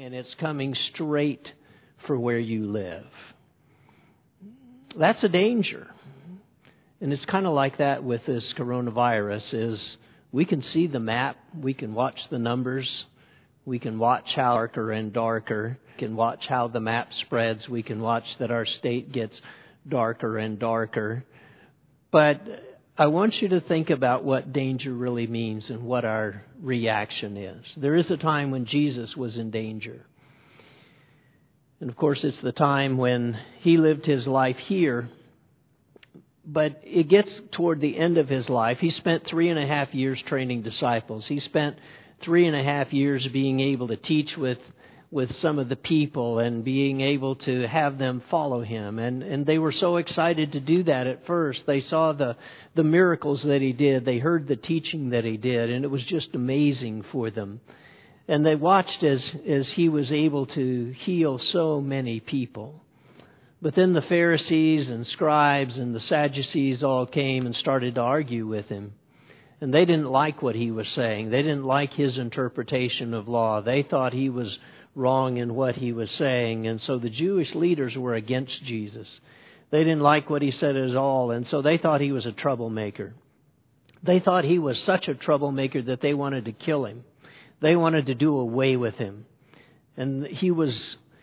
and it's coming straight for where you live. That's a danger. And it's kind of like that with this coronavirus is we can see the map, we can watch the numbers, we can watch how darker and darker, we can watch how the map spreads, we can watch that our state gets darker and darker. But I want you to think about what danger really means and what our reaction is. There is a time when Jesus was in danger. And of course, it's the time when he lived his life here. But it gets toward the end of his life. He spent three and a half years training disciples. He spent three and a half years being able to teach with with some of the people and being able to have them follow him. And and they were so excited to do that at first. They saw the the miracles that he did. They heard the teaching that he did and it was just amazing for them. And they watched as as he was able to heal so many people. But then the Pharisees and scribes and the Sadducees all came and started to argue with him. And they didn't like what he was saying. They didn't like his interpretation of law. They thought he was wrong in what he was saying. And so the Jewish leaders were against Jesus. They didn't like what he said at all, and so they thought he was a troublemaker. They thought he was such a troublemaker that they wanted to kill him. They wanted to do away with him. And he was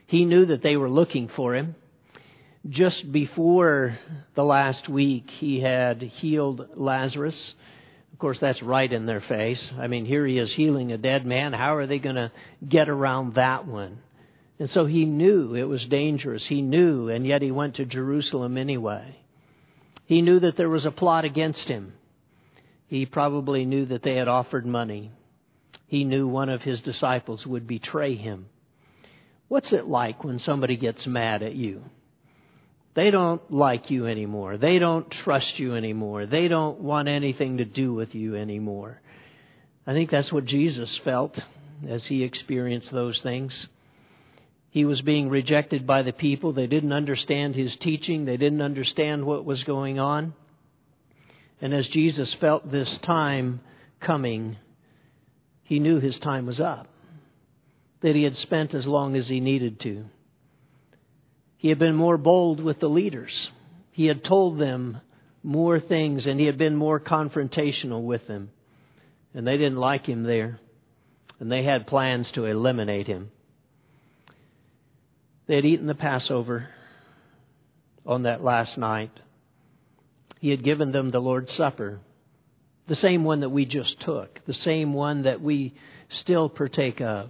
he knew that they were looking for him. Just before the last week, he had healed Lazarus course, that's right in their face. I mean, here he is healing a dead man. How are they going to get around that one? And so he knew it was dangerous. He knew, and yet he went to Jerusalem anyway. He knew that there was a plot against him. He probably knew that they had offered money. He knew one of his disciples would betray him. What's it like when somebody gets mad at you? They don't like you anymore. They don't trust you anymore. They don't want anything to do with you anymore. I think that's what Jesus felt as he experienced those things. He was being rejected by the people. They didn't understand his teaching. They didn't understand what was going on. And as Jesus felt this time coming, he knew his time was up. That he had spent as long as he needed to. He had been more bold with the leaders. He had told them more things and he had been more confrontational with them. And they didn't like him there. And they had plans to eliminate him. They had eaten the Passover on that last night. He had given them the Lord's Supper, the same one that we just took, the same one that we still partake of.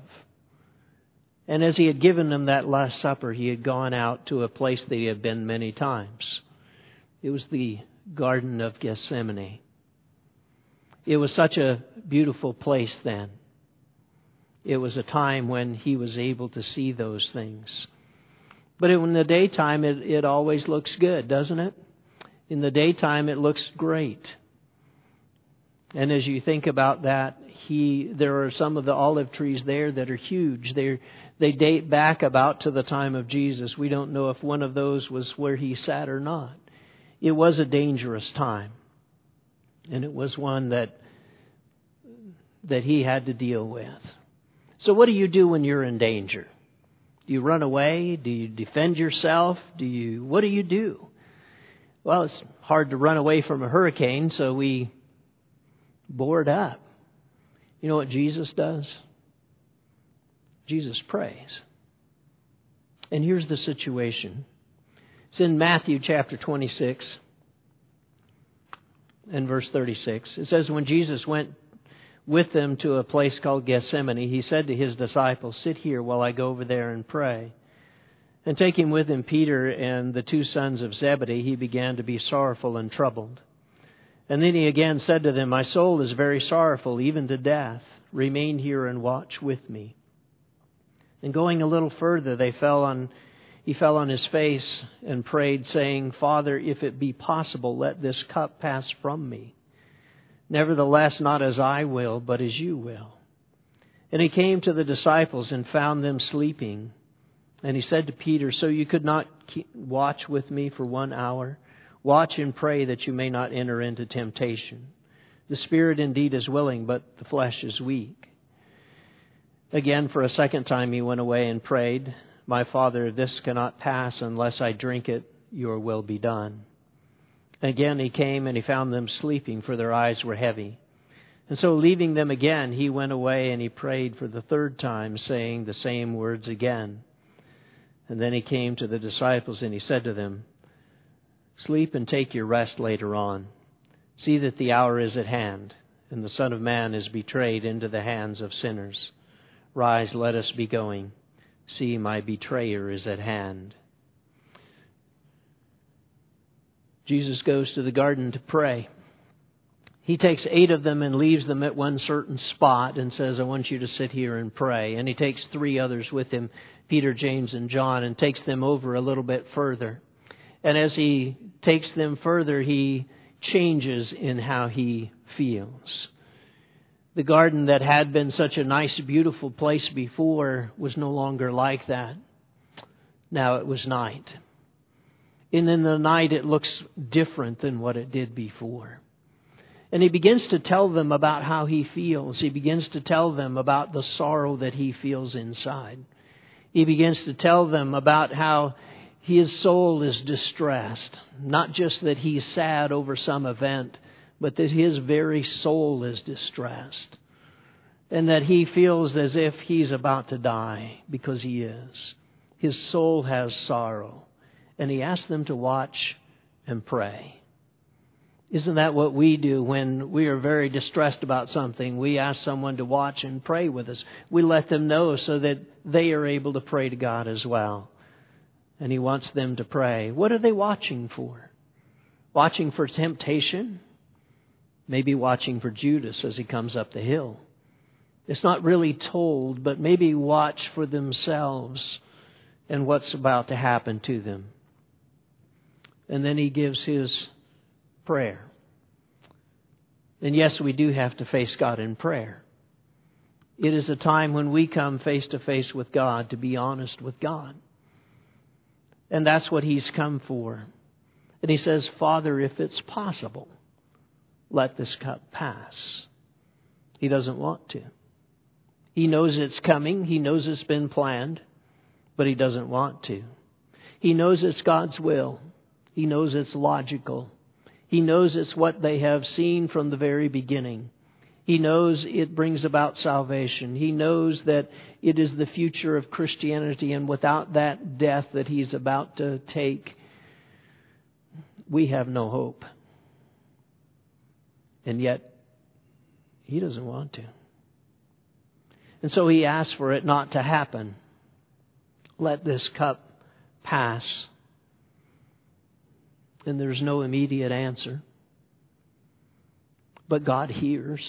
And as he had given them that Last Supper, he had gone out to a place that he had been many times. It was the Garden of Gethsemane. It was such a beautiful place then. It was a time when he was able to see those things. But in the daytime, it, it always looks good, doesn't it? In the daytime, it looks great. And as you think about that, he there are some of the olive trees there that are huge. They they date back about to the time of Jesus. We don't know if one of those was where he sat or not. It was a dangerous time. And it was one that that he had to deal with. So what do you do when you're in danger? Do you run away? Do you defend yourself? Do you what do you do? Well, it's hard to run away from a hurricane, so we board up. You know what Jesus does? Jesus prays. And here's the situation. It's in Matthew chapter 26 and verse 36. It says, When Jesus went with them to a place called Gethsemane, he said to his disciples, Sit here while I go over there and pray. And taking with him Peter and the two sons of Zebedee, he began to be sorrowful and troubled. And then he again said to them, My soul is very sorrowful, even to death. Remain here and watch with me. And going a little further, they fell on, he fell on his face and prayed, saying, Father, if it be possible, let this cup pass from me. Nevertheless, not as I will, but as you will. And he came to the disciples and found them sleeping. And he said to Peter, So you could not watch with me for one hour? Watch and pray that you may not enter into temptation. The spirit indeed is willing, but the flesh is weak. Again, for a second time, he went away and prayed, My Father, this cannot pass unless I drink it. Your will be done. Again, he came and he found them sleeping, for their eyes were heavy. And so, leaving them again, he went away and he prayed for the third time, saying the same words again. And then he came to the disciples and he said to them, Sleep and take your rest later on. See that the hour is at hand, and the Son of Man is betrayed into the hands of sinners. Rise, let us be going. See, my betrayer is at hand. Jesus goes to the garden to pray. He takes eight of them and leaves them at one certain spot and says, I want you to sit here and pray. And he takes three others with him, Peter, James, and John, and takes them over a little bit further. And as he takes them further, he changes in how he feels. The garden that had been such a nice, beautiful place before was no longer like that. Now it was night. And in the night it looks different than what it did before. And he begins to tell them about how he feels. He begins to tell them about the sorrow that he feels inside. He begins to tell them about how his soul is distressed. Not just that he's sad over some event, but that his very soul is distressed. And that he feels as if he's about to die, because he is. His soul has sorrow. And he asks them to watch and pray. Isn't that what we do when we are very distressed about something? We ask someone to watch and pray with us. We let them know so that they are able to pray to God as well and he wants them to pray. What are they watching for? Watching for temptation? Maybe watching for Judas as he comes up the hill. It's not really told, but maybe watch for themselves and what's about to happen to them. And then he gives his prayer. And yes, we do have to face God in prayer. It is a time when we come face to face with God to be honest with God. And that's what he's come for. And he says, Father, if it's possible, let this cup pass. He doesn't want to. He knows it's coming. He knows it's been planned, but he doesn't want to. He knows it's God's will. He knows it's logical. He knows it's what they have seen from the very beginning. He knows it brings about salvation. He knows that it is the future of Christianity, and without that death that he's about to take, we have no hope. And yet, he doesn't want to. And so he asks for it not to happen. Let this cup pass. And there's no immediate answer. But God hears.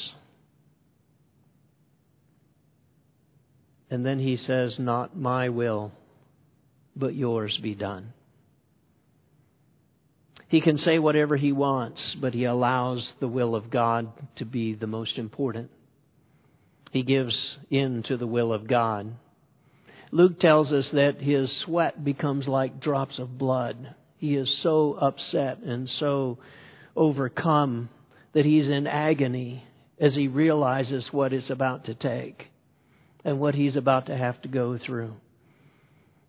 And then he says, Not my will, but yours be done. He can say whatever he wants, but he allows the will of God to be the most important. He gives in to the will of God. Luke tells us that his sweat becomes like drops of blood. He is so upset and so overcome that he's in agony as he realizes what is about to take and what he's about to have to go through.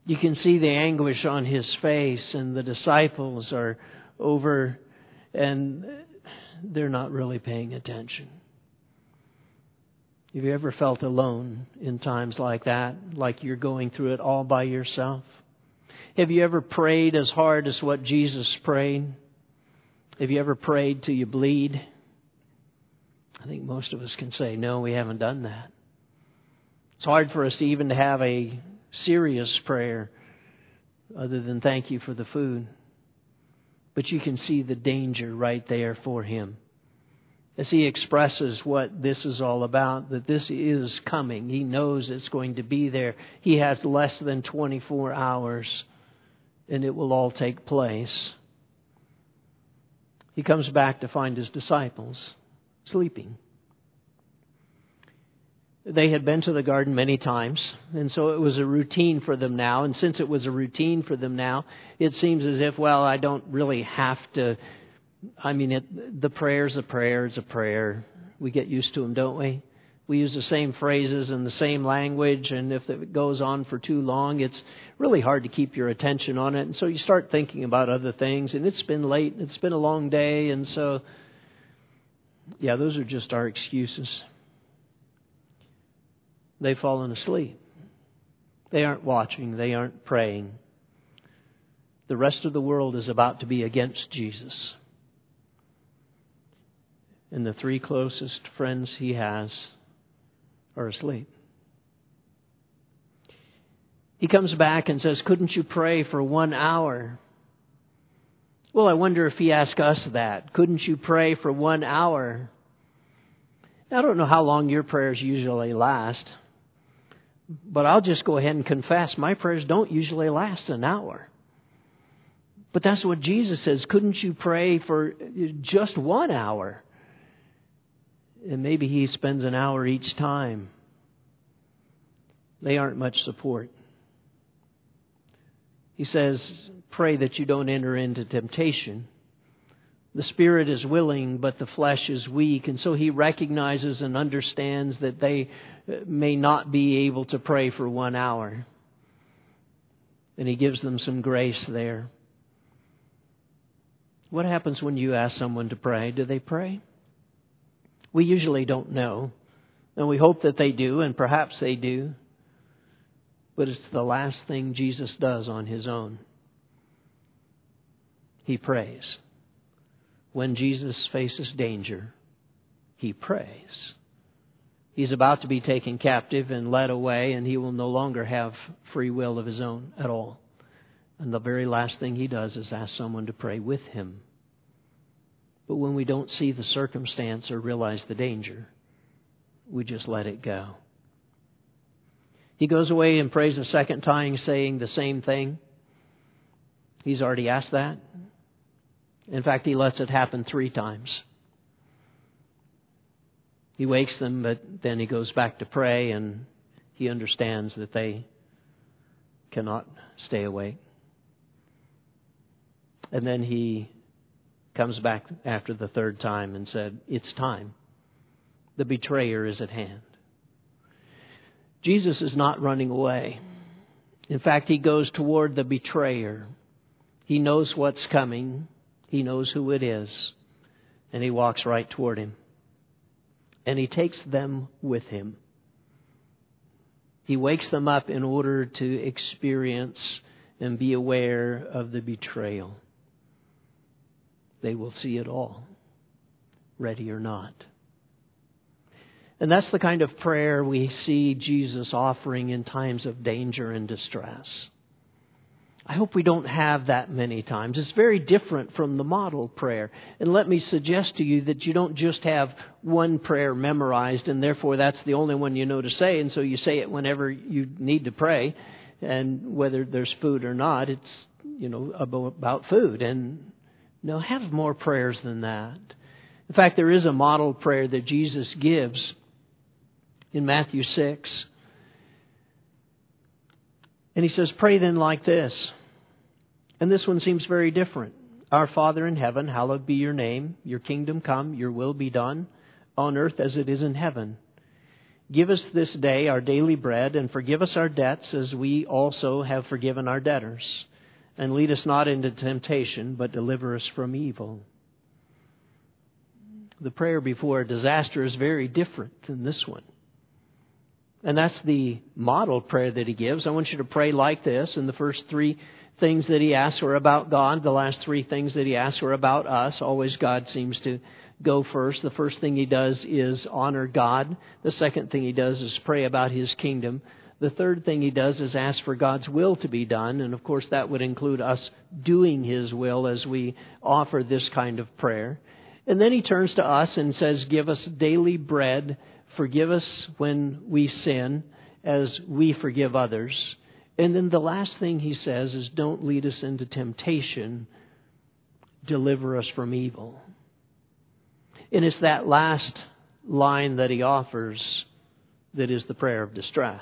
You can see the anguish on his face, and the disciples are over and they're not really paying attention. Have you ever felt alone in times like that, like you're going through it all by yourself? Have you ever prayed as hard as what Jesus prayed? Have you ever prayed till you bleed? I think most of us can say, no, we haven't done that. It's hard for us to even have a serious prayer other than thank you for the food. But you can see the danger right there for him. As he expresses what this is all about, that this is coming. He knows it's going to be there. He has less than 24 hours and it will all take place. He comes back to find his disciples sleeping. They had been to the garden many times, and so it was a routine for them now. And since it was a routine for them now, it seems as if, well, I don't really have to. I mean, it, the prayer's a prayer is a prayer. We get used to them, don't we? We use the same phrases and the same language, and if it goes on for too long, it's really hard to keep your attention on it. And so you start thinking about other things, and it's been late, it's been a long day, and so, yeah, those are just our excuses. They've fallen asleep. They aren't watching, they aren't praying. The rest of the world is about to be against Jesus. And the three closest friends he has are asleep. He comes back and says, Couldn't you pray for one hour? Well, I wonder if he asked us that. Couldn't you pray for one hour? I don't know how long your prayers usually last, but I'll just go ahead and confess my prayers don't usually last an hour. But that's what Jesus says. Couldn't you pray for just one hour? And maybe he spends an hour each time. They aren't much support. He says, Pray that you don't enter into temptation. The spirit is willing, but the flesh is weak. And so he recognizes and understands that they uh, may not be able to pray for one hour. And he gives them some grace there. What happens when you ask someone to pray? Do they pray? We usually don't know. And we hope that they do, and perhaps they do. But it's the last thing Jesus does on his own. He prays. When Jesus faces danger, he prays. He's about to be taken captive and led away, and he will no longer have free will of his own at all. And the very last thing he does is ask someone to pray with him. But when we don't see the circumstance or realize the danger, we just let it go. He goes away and prays a second time, saying the same thing. He's already asked that. In fact, he lets it happen three times. He wakes them, but then he goes back to pray, and he understands that they cannot stay awake. And then he comes back after the third time and said, It's time. The betrayer is at hand. Jesus is not running away. In fact, he goes toward the betrayer. He knows what's coming, he knows who it is, and he walks right toward him. And he takes them with him. He wakes them up in order to experience and be aware of the betrayal. They will see it all, ready or not. And that's the kind of prayer we see Jesus offering in times of danger and distress. I hope we don't have that many times. It's very different from the model prayer. And let me suggest to you that you don't just have one prayer memorized and therefore that's the only one you know to say and so you say it whenever you need to pray and whether there's food or not, it's, you know, about food. And no, have more prayers than that. In fact, there is a model prayer that Jesus gives in Matthew 6. And he says, Pray then like this. And this one seems very different. Our Father in heaven, hallowed be your name. Your kingdom come, your will be done, on earth as it is in heaven. Give us this day our daily bread, and forgive us our debts as we also have forgiven our debtors. And lead us not into temptation, but deliver us from evil. The prayer before a disaster is very different than this one. And that's the model prayer that he gives. I want you to pray like this. And the first three things that he asks are about God. The last three things that he asks are about us. Always God seems to go first. The first thing he does is honor God. The second thing he does is pray about his kingdom. The third thing he does is ask for God's will to be done. And of course, that would include us doing his will as we offer this kind of prayer. And then he turns to us and says, Give us daily bread Forgive us when we sin as we forgive others. And then the last thing he says is, Don't lead us into temptation, deliver us from evil. And it's that last line that he offers that is the prayer of distress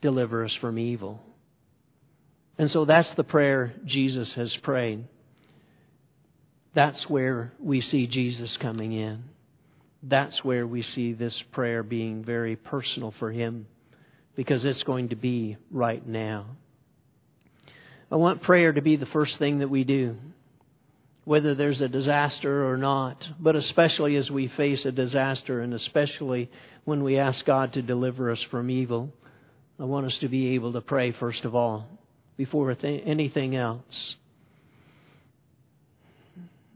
deliver us from evil. And so that's the prayer Jesus has prayed. That's where we see Jesus coming in. That's where we see this prayer being very personal for him because it's going to be right now. I want prayer to be the first thing that we do, whether there's a disaster or not, but especially as we face a disaster and especially when we ask God to deliver us from evil. I want us to be able to pray first of all before anything else.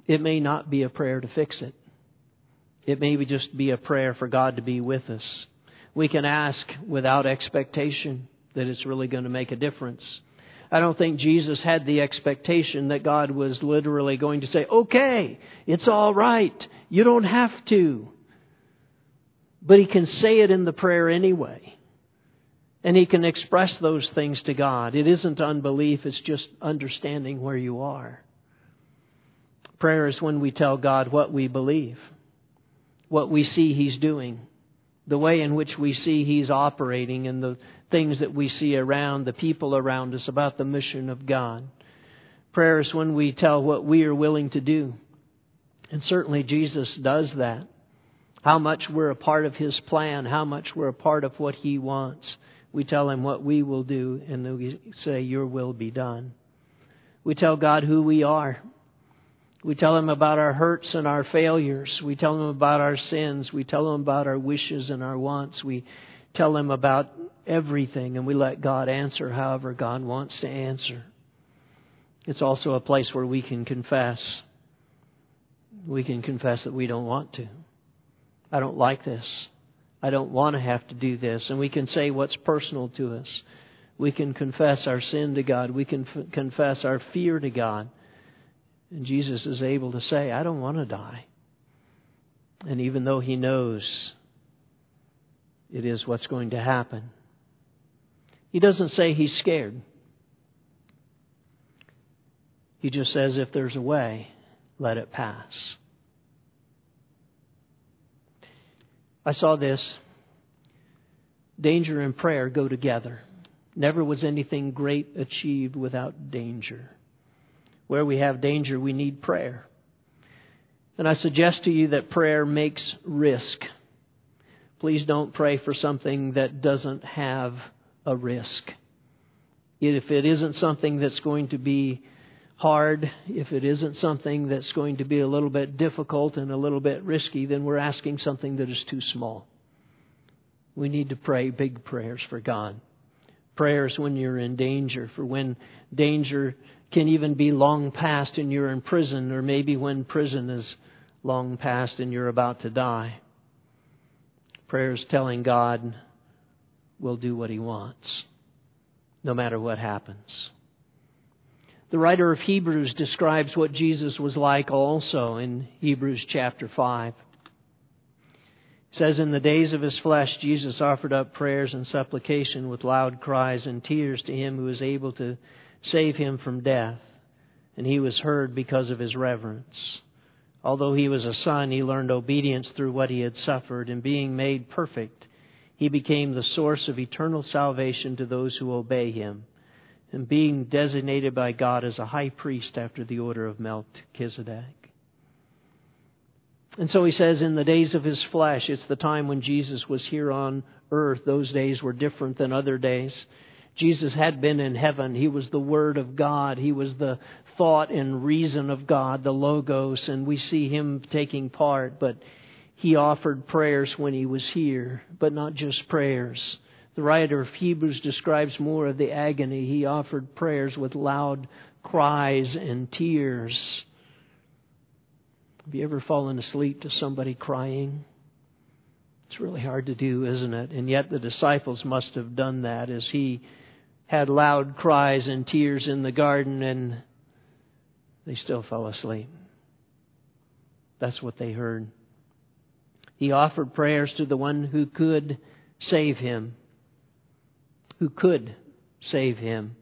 It may not be a prayer to fix it. It may be just be a prayer for God to be with us. We can ask without expectation that it's really going to make a difference. I don't think Jesus had the expectation that God was literally going to say, okay, it's all right. You don't have to. But He can say it in the prayer anyway. And He can express those things to God. It isn't unbelief, it's just understanding where you are. Prayer is when we tell God what we believe what we see He's doing, the way in which we see He's operating, and the things that we see around, the people around us, about the mission of God. Prayer is when we tell what we are willing to do. And certainly Jesus does that. How much we're a part of His plan, how much we're a part of what He wants. We tell Him what we will do, and then we say, Your will be done. We tell God who we are. We tell them about our hurts and our failures. We tell them about our sins. We tell them about our wishes and our wants. We tell them about everything, and we let God answer however God wants to answer. It's also a place where we can confess. We can confess that we don't want to. I don't like this. I don't want to have to do this. And we can say what's personal to us. We can confess our sin to God. We can f- confess our fear to God. And Jesus is able to say, I don't want to die. And even though he knows it is what's going to happen, he doesn't say he's scared. He just says, if there's a way, let it pass. I saw this. Danger and prayer go together. Never was anything great achieved without danger. Where we have danger, we need prayer. And I suggest to you that prayer makes risk. Please don't pray for something that doesn't have a risk. If it isn't something that's going to be hard, if it isn't something that's going to be a little bit difficult and a little bit risky, then we're asking something that is too small. We need to pray big prayers for God. Prayers when you're in danger, for when danger can even be long past and you're in prison, or maybe when prison is long past and you're about to die. Prayer is telling God will do what He wants, no matter what happens. The writer of Hebrews describes what Jesus was like also in Hebrews chapter 5. It says, In the days of his flesh, Jesus offered up prayers and supplication with loud cries and tears to him who was able to save him from death, and he was heard because of his reverence. Although he was a son, he learned obedience through what he had suffered, and being made perfect, he became the source of eternal salvation to those who obey him, and being designated by God as a high priest after the order of Melchizedek. And so he says, in the days of his flesh, it's the time when Jesus was here on earth. Those days were different than other days. Jesus had been in heaven. He was the Word of God. He was the thought and reason of God, the Logos, and we see him taking part. But he offered prayers when he was here, but not just prayers. The writer of Hebrews describes more of the agony. He offered prayers with loud cries and tears. Have you ever fallen asleep to somebody crying? It's really hard to do, isn't it? And yet the disciples must have done that as he had loud cries and tears in the garden, and they still fell asleep. That's what they heard. He offered prayers to the one who could save him, who could save him.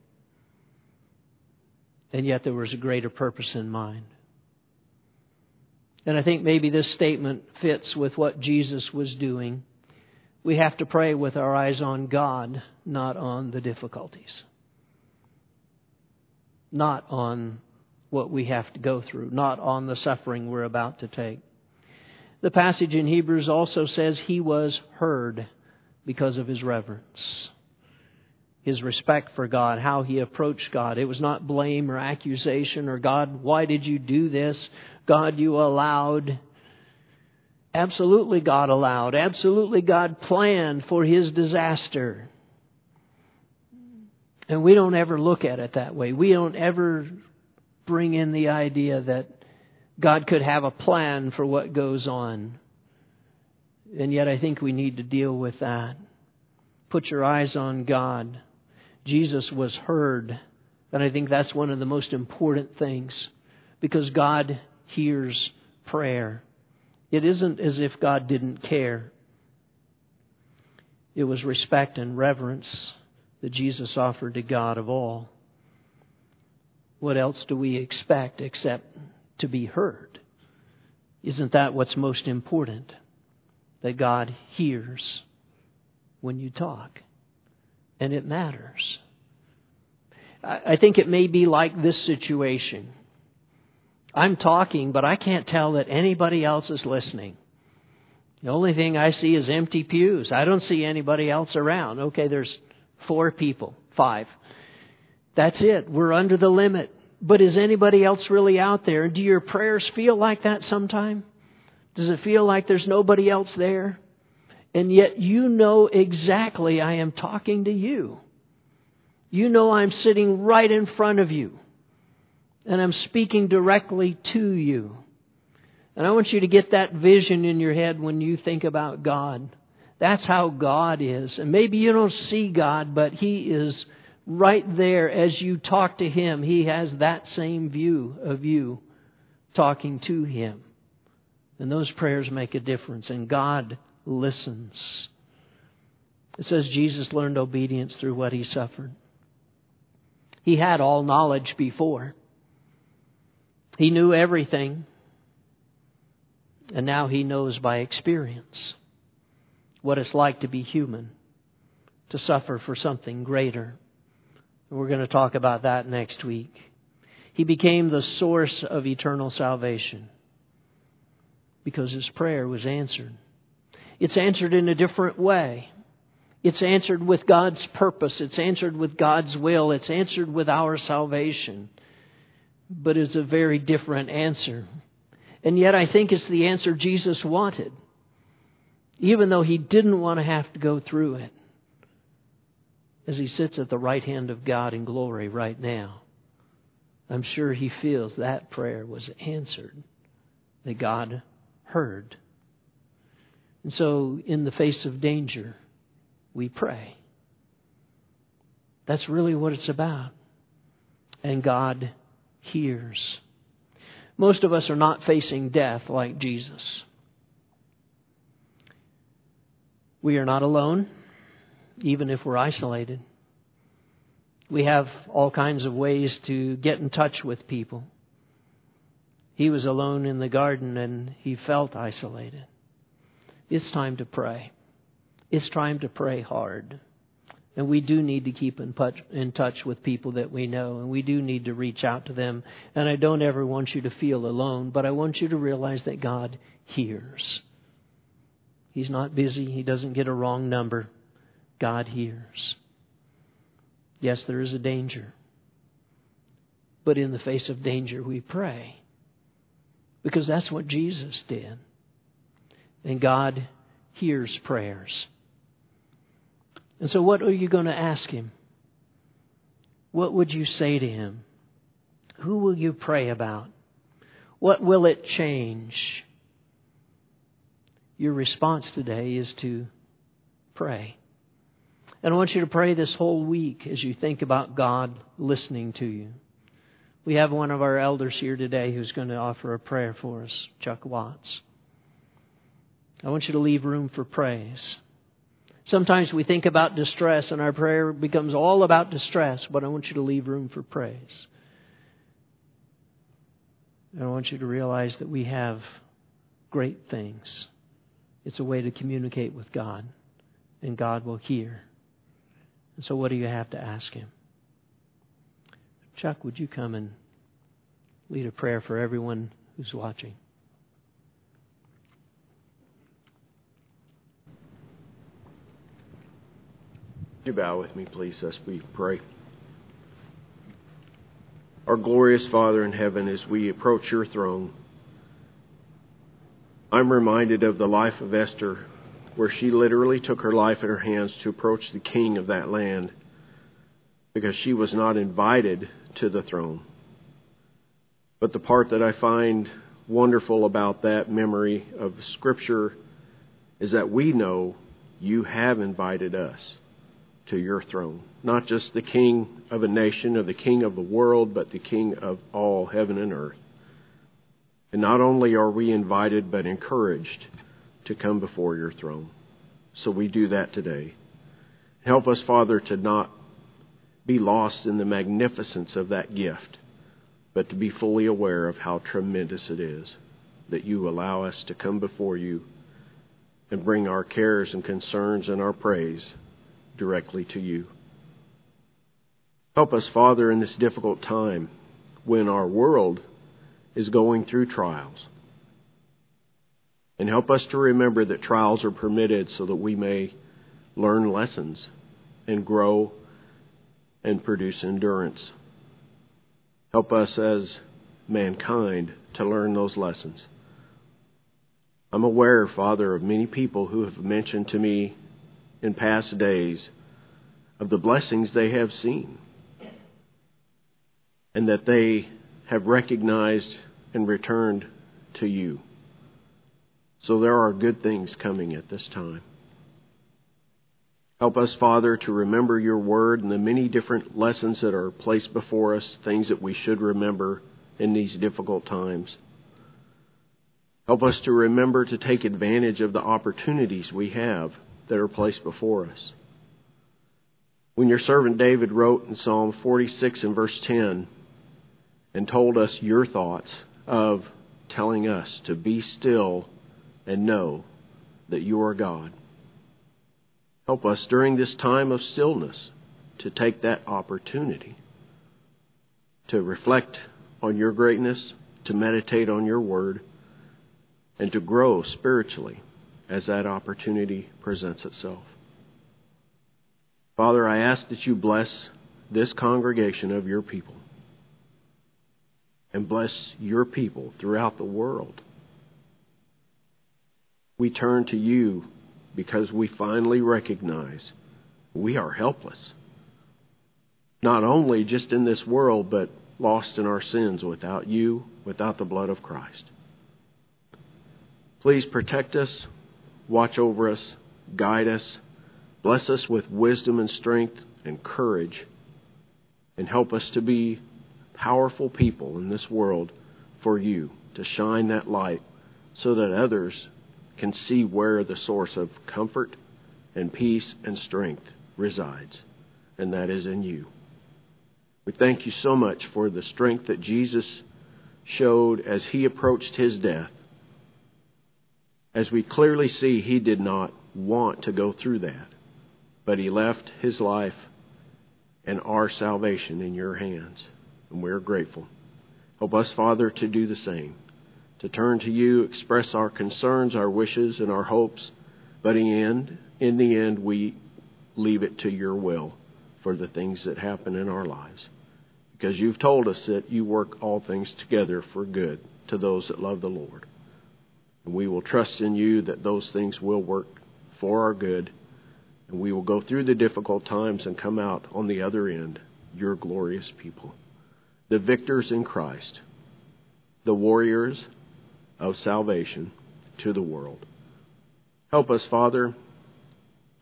And yet there was a greater purpose in mind. And I think maybe this statement fits with what Jesus was doing we have to pray with our eyes on God, not on the difficulties, not on what we have to go through, not on the suffering we're about to take. The passage in Hebrews also says he was heard because of his reverence. His respect for God, how he approached God. It was not blame or accusation or God, why did you do this? God, you allowed. Absolutely God allowed. Absolutely God planned for his disaster. And we don't ever look at it that way. We don't ever bring in the idea that God could have a plan for what goes on. And yet I think we need to deal with that. Put your eyes on God. Jesus was heard. And I think that's one of the most important things because God hears prayer. It isn't as if God didn't care. It was respect and reverence that Jesus offered to God of all. What else do we expect except to be heard? Isn't that what's most important? That God hears when you talk. And it matters. I think it may be like this situation. I'm talking, but I can't tell that anybody else is listening. The only thing I see is empty pews. I don't see anybody else around. Okay, there's four people, five. That's it. We're under the limit. But is anybody else really out there? Do your prayers feel like that sometime? Does it feel like there's nobody else there? And yet you know exactly I am talking to you. You know I'm sitting right in front of you. And I'm speaking directly to you. And I want you to get that vision in your head when you think about God. That's how God is. And maybe you don't see God, but He is right there as you talk to Him. He has that same view of you talking to Him. And those prayers make a difference, and God listens. It says Jesus learned obedience through what He suffered. He had all knowledge before. He knew everything, and now he knows by experience what it's like to be human, to suffer for something greater. We're going to talk about that next week. He became the source of eternal salvation because his prayer was answered. It's answered in a different way. It's answered with God's purpose. It's answered with God's will. It's answered with our salvation. But is a very different answer. And yet I think it's the answer Jesus wanted even though he didn't want to have to go through it, as he sits at the right hand of God in glory right now. I'm sure he feels that prayer was answered, that God heard. And so, in the face of danger, we pray. That's really what it's about. And God hears. Most of us are not facing death like Jesus. We are not alone, even if we're isolated. We have all kinds of ways to get in touch with people. He was alone in the garden and he felt isolated. It's time to pray. It's time to pray hard. And we do need to keep in touch, in touch with people that we know, and we do need to reach out to them. And I don't ever want you to feel alone, but I want you to realize that God hears. He's not busy. He doesn't get a wrong number. God hears. Yes, there is a danger. But in the face of danger, we pray. Because that's what Jesus did. And God hears prayers. And so, what are you going to ask Him? What would you say to Him? Who will you pray about? What will it change? your response today is to pray. And I want you to pray this whole week as you think about God listening to you. We have one of our elders here today who's going to offer a prayer for us, Chuck Watts. I want you to leave room for praise. Sometimes we think about distress and our prayer becomes all about distress, but I want you to leave room for praise. And I want you to realize that we have great things it's a way to communicate with God, and God will hear. And so, what do you have to ask Him? Chuck, would you come and lead a prayer for everyone who's watching? You bow with me, please, as we pray? Our glorious Father in heaven, as we approach your throne, I'm reminded of the life of Esther, where she literally took her life in her hands to approach the king of that land because she was not invited to the throne. But the part that I find wonderful about that memory of Scripture is that we know you have invited us to your throne. Not just the king of a nation or the king of the world, but the king of all heaven and earth. And not only are we invited, but encouraged to come before your throne. So we do that today. Help us, Father, to not be lost in the magnificence of that gift, but to be fully aware of how tremendous it is that you allow us to come before you and bring our cares and concerns and our praise directly to you. Help us, Father, in this difficult time when our world is going through trials. And help us to remember that trials are permitted so that we may learn lessons and grow and produce endurance. Help us as mankind to learn those lessons. I'm aware, Father, of many people who have mentioned to me in past days of the blessings they have seen and that they have recognized and returned to you. So there are good things coming at this time. Help us, Father, to remember your word and the many different lessons that are placed before us, things that we should remember in these difficult times. Help us to remember to take advantage of the opportunities we have that are placed before us. When your servant David wrote in Psalm 46 and verse 10 and told us your thoughts of telling us to be still and know that you are God. Help us during this time of stillness to take that opportunity to reflect on your greatness, to meditate on your word, and to grow spiritually as that opportunity presents itself. Father, I ask that you bless this congregation of your people and bless your people throughout the world. We turn to you because we finally recognize we are helpless. Not only just in this world, but lost in our sins without you, without the blood of Christ. Please protect us, watch over us, guide us, bless us with wisdom and strength and courage, and help us to be powerful people in this world for you, to shine that light so that others can see where the source of comfort and peace and strength resides, and that is in you. We thank you so much for the strength that Jesus showed as he approached his death. As we clearly see, he did not want to go through that, but he left his life and our salvation in your hands, and we're grateful. Help us, Father, to do the same to turn to you, express our concerns, our wishes, and our hopes. But in the end, in the end, we leave it to your will for the things that happen in our lives. Because you've told us that you work all things together for good to those that love the Lord. And we will trust in you that those things will work for our good. And we will go through the difficult times and come out on the other end, your glorious people. The victors in Christ, the warriors of salvation to the world. Help us, Father,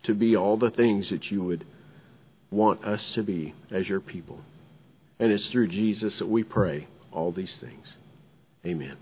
to be all the things that you would want us to be as your people. And it's through Jesus that we pray all these things. Amen.